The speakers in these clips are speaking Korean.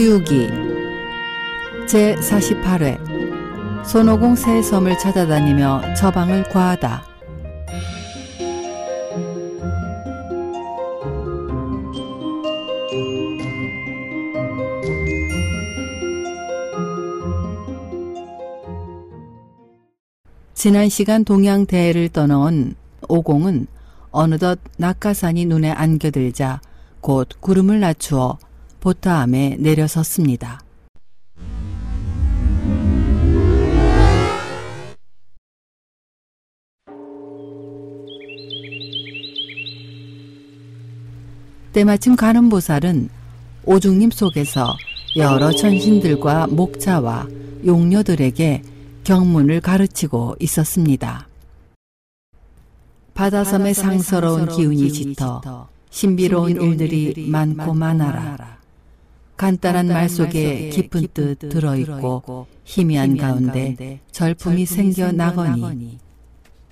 서유기 제48회 손오공 새 섬을 찾아다니며 처방을 과하다. 지난 시간 동양대를 떠나온 오공은 어느덧 낙하산이 눈에 안겨들자 곧 구름을 낮추어 보타함에 내려섰습니다. 때마침 가는 보살은 오중님 속에서 여러 천신들과 목자와 용녀들에게 경문을 가르치고 있었습니다. 바다섬의 상서로운 기운이 짙어 신비로운 일들이 많고 많아라. 간단한 말 속에 깊은 뜻 들어있고 희미한 가운데 절품이 생겨 나거니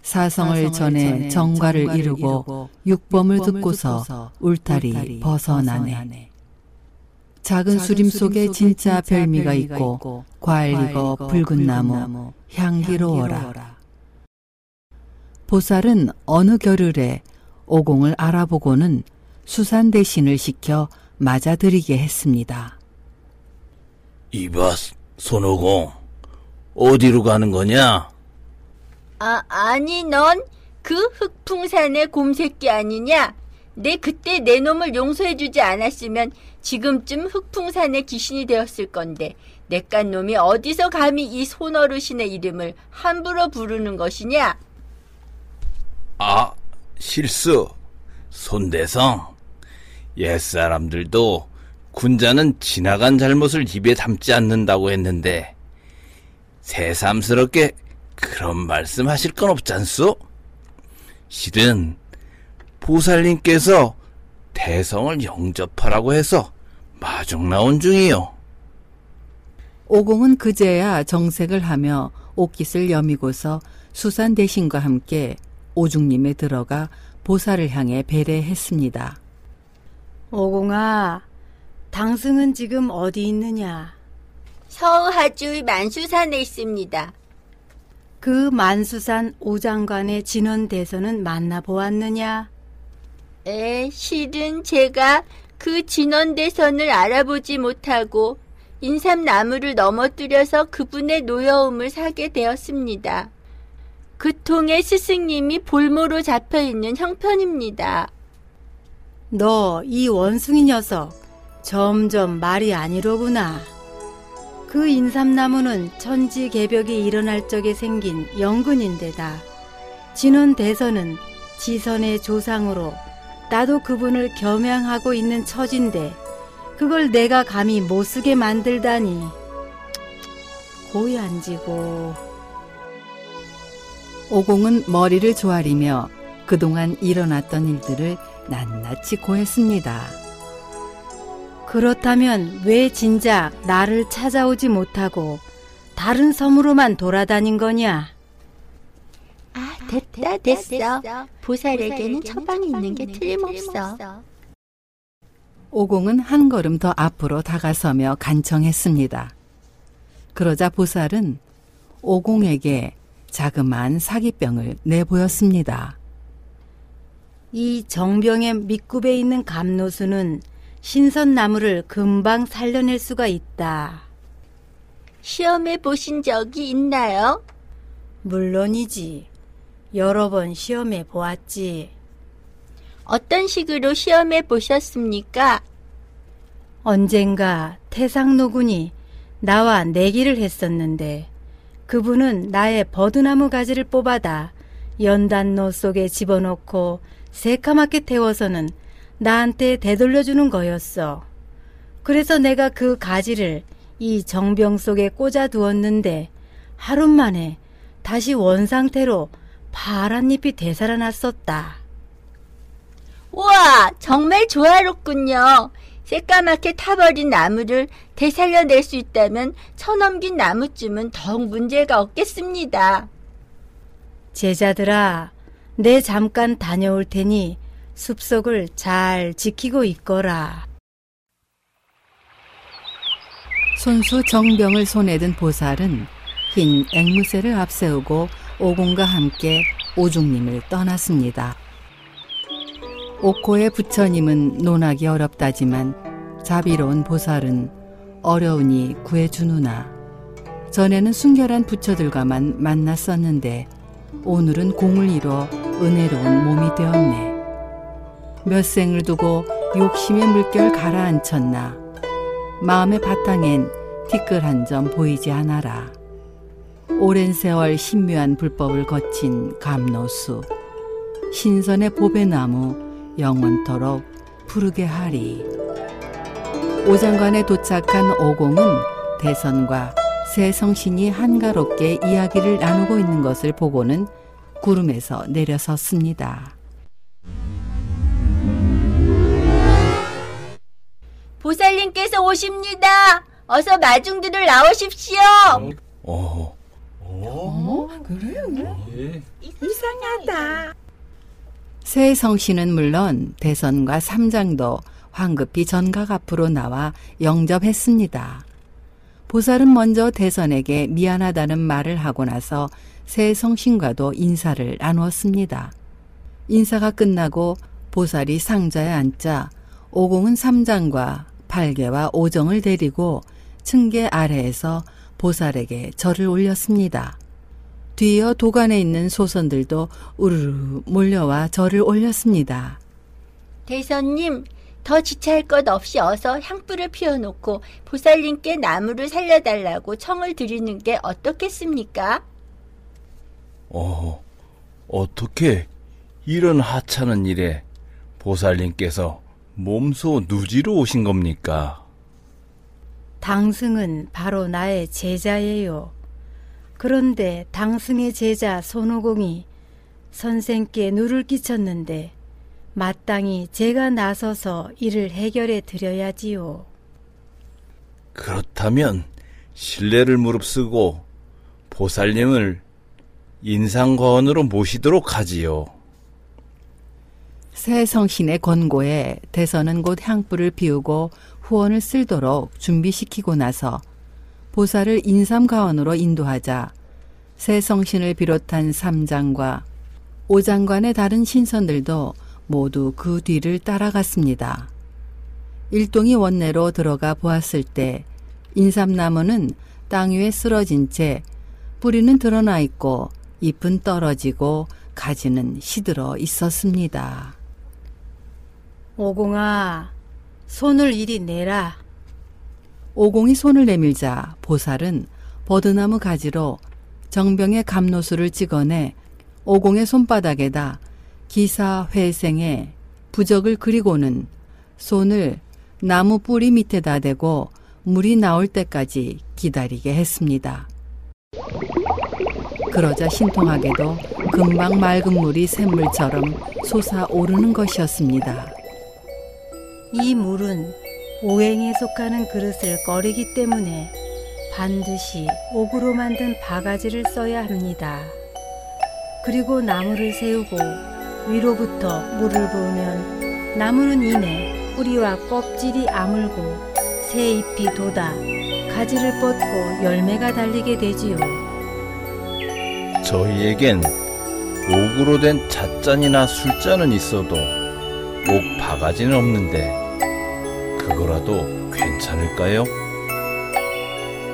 사성을 전해 정과를 이루고 육범을 듣고서 울타리 벗어나네. 작은 수림 속에 진짜 별미가 있고 과일 익어 붉은 나무 향기로워라. 보살은 어느 겨를에 오공을 알아보고는 수산 대신을 시켜 맞아들이게 했습니다. 이봐, 손오공. 어디로 가는 거냐? 아, 아니, 넌 그 흑풍산의 곰새끼 아니냐? 내 그때 내 놈을 용서해주지 않았으면 지금쯤 흑풍산의 귀신이 되었을 건데, 내깟 놈이 어디서 감히 이 손어르신의 이름을 함부로 부르는 것이냐? 아, 실수. 손대성. 옛사람들도 군자는 지나간 잘못을 입에 담지 않는다고 했는데, 새삼스럽게 그런 말씀 하실 건 없잖소? 실은, 보살님께서 대성을 영접하라고 해서 마중 나온 중이요. 오공은 그제야 정색을 하며 옷깃을 여미고서 수산 대신과 함께 오중님에 들어가 보살을 향해 배례했습니다. 오공아, 당승은 지금 어디 있느냐? 서하주의 만수산에 있습니다. 그 만수산 오장관의 진원대선은 만나보았느냐? 에, 실은 제가 그 진원대선을 알아보지 못하고 인삼나무를 넘어뜨려서 그분의 노여움을 사게 되었습니다. 그 통에 스승님이 볼모로 잡혀 있는 형편입니다. 너 이 원숭이 녀석 점점 말이 아니로구나. 그 인삼나무는 천지 개벽이 일어날 적에 생긴 영근인데다. 진원 대선은 지선의 조상으로 나도 그분을 겸양하고 있는 처진데 그걸 내가 감히 못 쓰게 만들다니. 고이 앉지고. 오공은 머리를 조아리며 그동안 일어났던 일들을 낱낱이 고했습니다. 그렇다면 왜 진작 나를 찾아오지 못하고 다른 섬으로만 돌아다닌 거냐? 아, 됐다, 됐어. 보살에게는 처방이 있는 게 틀림없어. 오공은 한 걸음 더 앞으로 다가서며 간청했습니다. 그러자 보살은 오공에게 자그마한 사기병을 내보였습니다. 이 정병의 밑굽에 있는 감노수는 신선나무를 금방 살려낼 수가 있다. 시험해 보신 적이 있나요? 물론이지. 여러 번 시험해 보았지. 어떤 식으로 시험해 보셨습니까? 언젠가 태상노군이 나와 내기를 했었는데 그분은 나의 버드나무 가지를 뽑아다 연단노 속에 집어넣고 새까맣게 태워서는 나한테 되돌려주는 거였어. 그래서 내가 그 가지를 이 정병 속에 꽂아 두었는데 하루 만에 다시 원상태로 파란 잎이 되살아났었다. 우와, 정말 조화롭군요. 새까맣게 타버린 나무를 되살려낼 수 있다면 쳐넘긴 나무쯤은 더욱 문제가 없겠습니다. 제자들아, 내 잠깐 다녀올 테니 숲속을 잘 지키고 있거라. 손수 정병을 손에 든 보살은 흰 앵무새를 앞세우고 오공과 함께 오중님을 떠났습니다. 옥고의 부처님은 논하기 어렵다지만 자비로운 보살은 어려우니 구해주누나 전에는 순결한 부처들과만 만났었는데 오늘은 공을 이뤄 은혜로운 몸이 되었네. 몇 생을 두고 욕심의 물결 가라앉혔나 마음의 바탕엔 티끌 한 점 보이지 않아라. 오랜 세월 신묘한 불법을 거친 감노수 신선의 보배나무 영원토록 푸르게 하리. 오장관에 도착한 오공은 대선과 새 성신이 한가롭게 이야기를 나누고 있는 것을 보고는 구름에서 내려섰습니다. 보살님께서 오십니다. 어서 마중들을 나오십시오. 어, 새 성신은 물론 대선과 삼장도 황급히 전각 앞으로 나와 영접했습니다. 보살은 먼저 대선에게 미안하다는 말을 하고 나서 새 성신과도 인사를 나누었습니다. 인사가 끝나고 보살이 상자에 앉자 오공은 삼장과 팔개와 오정을 데리고 층계 아래에서 보살에게 절을 올렸습니다. 뒤이어 도관에 있는 소선들도 우르르 몰려와 절을 올렸습니다. 대선님, 더 지체할 것 없이 어서 향불을 피워놓고 보살님께 나무를 살려달라고 청을 드리는 게 어떻겠습니까? 어, 어떻게 이런 하찮은 일에 보살님께서 몸소 누지로 오신 겁니까? 당승은 바로 나의 제자예요. 그런데 당승의 제자 손오공이 선생께 누를 끼쳤는데 마땅히 제가 나서서 이를 해결해 드려야지요. 그렇다면 신뢰를 무릅쓰고 보살님을 인상거원으로 모시도록 하지요. 새 성신의 권고에 대선은 곧 향불을 피우고 후원을 쓸도록 준비시키고 나서 보살을 인삼가원으로 인도하자 새 성신을 비롯한 삼장과 오장관의 다른 신선들도 모두 그 뒤를 따라갔습니다. 일동이 원내로 들어가 보았을 때 인삼나무는 땅 위에 쓰러진 채 뿌리는 드러나 있고 잎은 떨어지고 가지는 시들어 있었습니다. 오공아, 손을 이리 내라. 오공이 손을 내밀자 보살은 버드나무 가지로 정병의 감노수를 찍어내 오공의 손바닥에다 기사 회생에 부적을 그리고는 손을 나무 뿌리 밑에다 대고 물이 나올 때까지 기다리게 했습니다. 그러자 신통하게도 금방 맑은 물이 샘물처럼 솟아오르는 것이었습니다. 이 물은 오행에 속하는 그릇을 꺼리기 때문에 반드시 옥으로 만든 바가지를 써야 합니다. 그리고 나무를 세우고 위로부터 물을 부으면 나무는 이내 뿌리와 껍질이 아물고 새 잎이 돋아 가지를 뻗고 열매가 달리게 되지요. 저희에겐 옥으로 된 잣잔이나 술잔은 있어도 옥 바가지는 없는데 그거라도 괜찮을까요?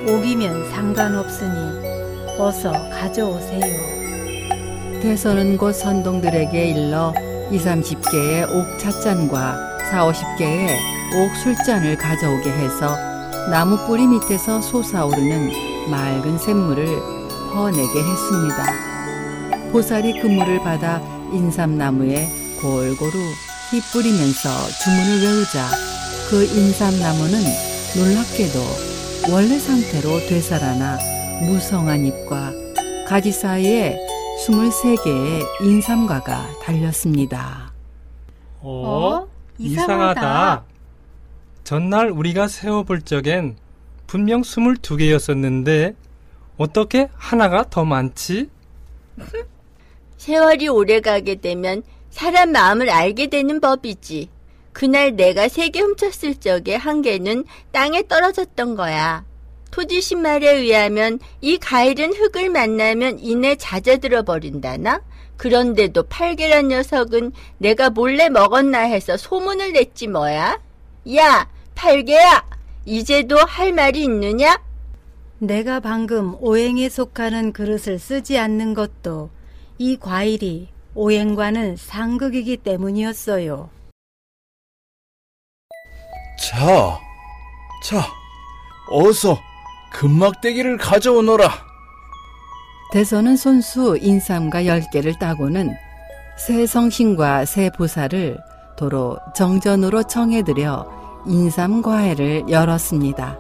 옥이면 상관없으니 어서 가져오세요. 대선은 곧 선동들에게 일러 2, 30개의 옥 찻잔과 4, 50개의 옥 술잔을 가져오게 해서 나무 뿌리 밑에서 솟아오르는 맑은 샘물을 퍼내게 했습니다. 보살이 그 물을 받아 인삼나무에 골고루 휘 뿌리면서 주문을 외우자 그 인삼나무는 놀랍게도 원래 상태로 되살아나 무성한 잎과 가지 사이에 23개의 인삼과가 달렸습니다. 어? 이상하다. 전날 우리가 세워볼 적엔 분명 22개였었는데 어떻게 하나가 더 많지? 세월이 오래 가게 되면 사람 마음을 알게 되는 법이지. 그날 내가 세 개 훔쳤을 적에 한 개는 땅에 떨어졌던 거야. 토지신 말에 의하면 이 가일은 흙을 만나면 이내 잦아들어 버린다나? 그런데도 팔계란 녀석은 내가 몰래 먹었나 해서 소문을 냈지 뭐야? 야, 팔계야! 이제도 할 말이 있느냐? 내가 방금 오행에 속하는 그릇을 쓰지 않는 것도 이 과일이 오행과는 상극이기 때문이었어요. 자, 자, 어서 금막대기를 가져오너라. 대선은 손수 인삼과 열 개를 따고는 새 성신과 새 보살을 도로 정전으로 청해드려 인삼과회를 열었습니다.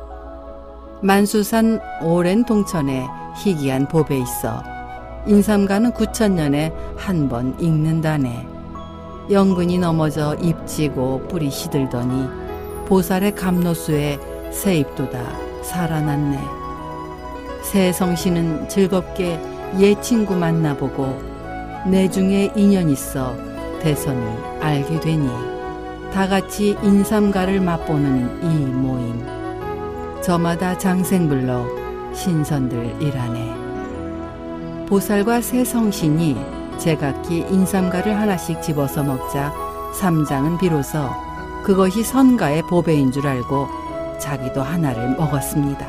만수산 오랜 동천에 희귀한 법에 있어 인삼가는 9천년에 한 번 익는다네. 영근이 넘어져 잎지고 뿌리 시들더니 보살의 감로수에 새 잎도다 살아났네. 새 성씨는 즐겁게 옛 친구 만나보고 내 중에 인연 있어 대선을 알게 되니 다 같이 인삼가를 맛보는 이 모임. 저마다 장생 불러 신선들이라네. 보살과 새 성신이 제각기 인삼가를 하나씩 집어서 먹자 삼장은 비로소 그것이 선가의 보배인 줄 알고 자기도 하나를 먹었습니다.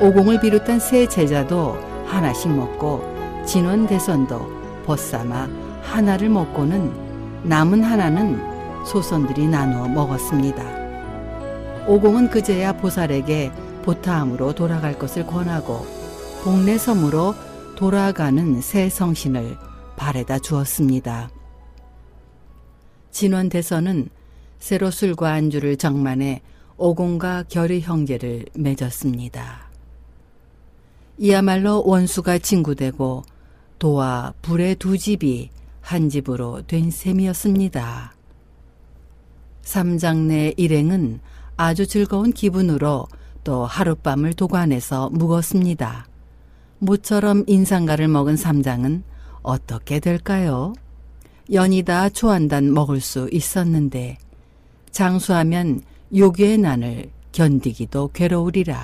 오공을 비롯한 세 제자도 하나씩 먹고 진원 대선도 벗삼아 하나를 먹고는 남은 하나는 소선들이 나누어 먹었습니다. 오공은 그제야 보살에게 보타함으로 돌아갈 것을 권하고 동네 섬으로 돌아가는 새 성신을 발에다 주었습니다. 진원 대선은 새로 술과 안주를 정만해 오공과 결의 형제를 맺었습니다. 이야말로 원수가 친구되고 도와 불의 두 집이 한 집으로 된 셈이었습니다. 삼장내 일행은 아주 즐거운 기분으로 또 하룻밤을 도관해서 묵었습니다. 모처럼 인상가를 먹은 삼장은 어떻게 될까요? 연이다 초한단 먹을 수 있었는데 장수하면 요괴의 난을 견디기도 괴로우리라.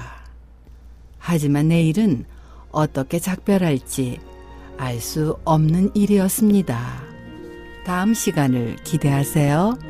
하지만 내일은 어떻게 작별할지 알 수 없는 일이었습니다. 다음 시간을 기대하세요.